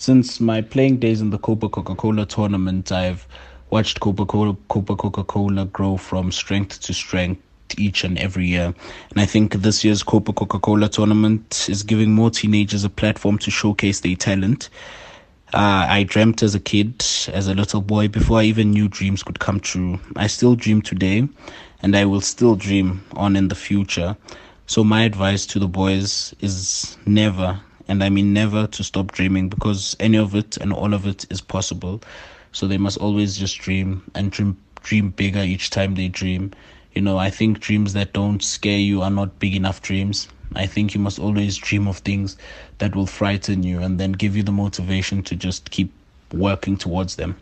since my playing days in the Copa Coca Cola tournament, I've watched Copa Cola Coca Cola grow from strength to strength each and every year. And I think this year's Copa Coca Cola tournament is giving more teenagers a platform to showcase their talent. Uh, I dreamt as a kid, as a little boy, before I even knew dreams could come true. I still dream today, and I will still dream on in the future. So, my advice to the boys is never, and I mean never, to stop dreaming because any of it and all of it is possible. So, they must always just dream and dream, dream bigger each time they dream. You know, I think dreams that don't scare you are not big enough dreams. I think you must always dream of things that will frighten you and then give you the motivation to just keep working towards them.